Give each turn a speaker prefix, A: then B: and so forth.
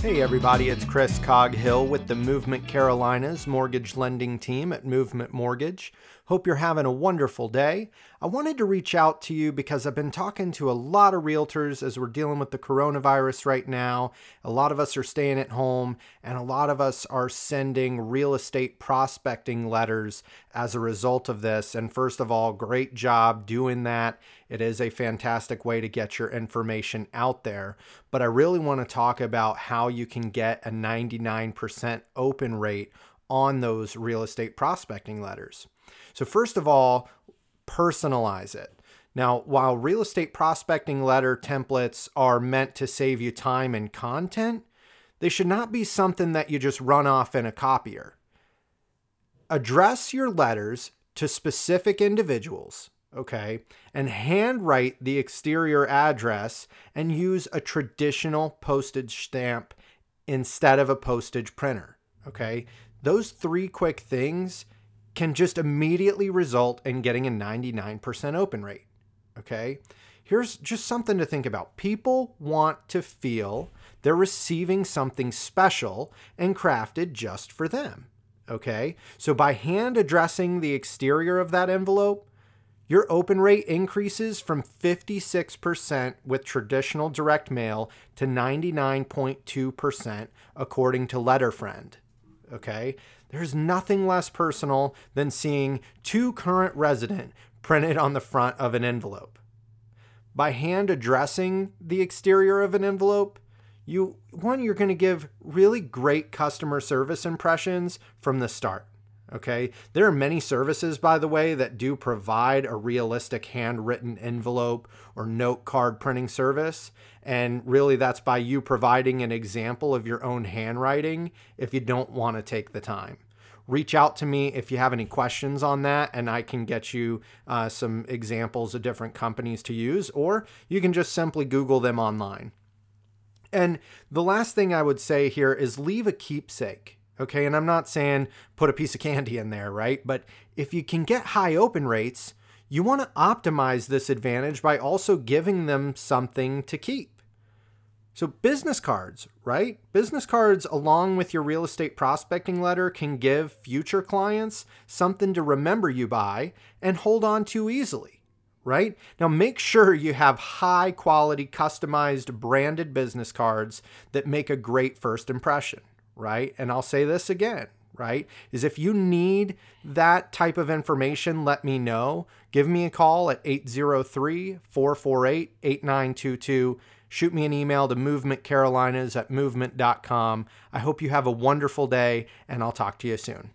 A: Hey everybody, it's Chris Coghill with the Movement Carolinas mortgage lending team at Movement Mortgage. Hope you're having a wonderful day. I wanted to reach out to you because I've been talking to a lot of realtors as we're dealing with the coronavirus right now. A lot of us are staying at home, and a lot of us are sending real estate prospecting letters as a result of this. And first of all, great job doing that. It is a fantastic way to get your information out there. But I really want to talk about how you can get a 99% open rate on those real estate prospecting letters. So, first of all, personalize it. Now, while real estate prospecting letter templates are meant to save you time and content, they should not be something that you just run off in a copier. Address your letters to specific individuals, okay, and handwrite the exterior address and use a traditional postage stamp instead of a postage printer, okay? Those three quick things can just immediately result in getting a 99% open rate. Okay. Here's just something to think about. People want to feel they're receiving something special and crafted just for them. Okay. So by hand addressing the exterior of that envelope, your open rate increases from 56% with traditional direct mail to 99.2% according to Letterfriend. Okay. There's nothing less personal than seeing to current resident printed on the front of an envelope. By hand addressing the exterior of an envelope, you one you're going to give really great customer service impressions from the start. Okay. There are many services, by the way, that do provide a realistic handwritten envelope or note card printing service. And really, that's by you providing an example of your own handwriting if you don't want to take the time. Reach out to me if you have any questions on that, and I can get you uh, some examples of different companies to use, or you can just simply Google them online. And the last thing I would say here is leave a keepsake. Okay, and I'm not saying put a piece of candy in there, right? But if you can get high open rates, you want to optimize this advantage by also giving them something to keep. So, business cards, right? Business cards, along with your real estate prospecting letter, can give future clients something to remember you by and hold on to easily, right? Now, make sure you have high quality, customized, branded business cards that make a great first impression right? And I'll say this again, right? Is if you need that type of information, let me know. Give me a call at 803 448 8922. Shoot me an email to movementcarolinas at movement.com. I hope you have a wonderful day, and I'll talk to you soon.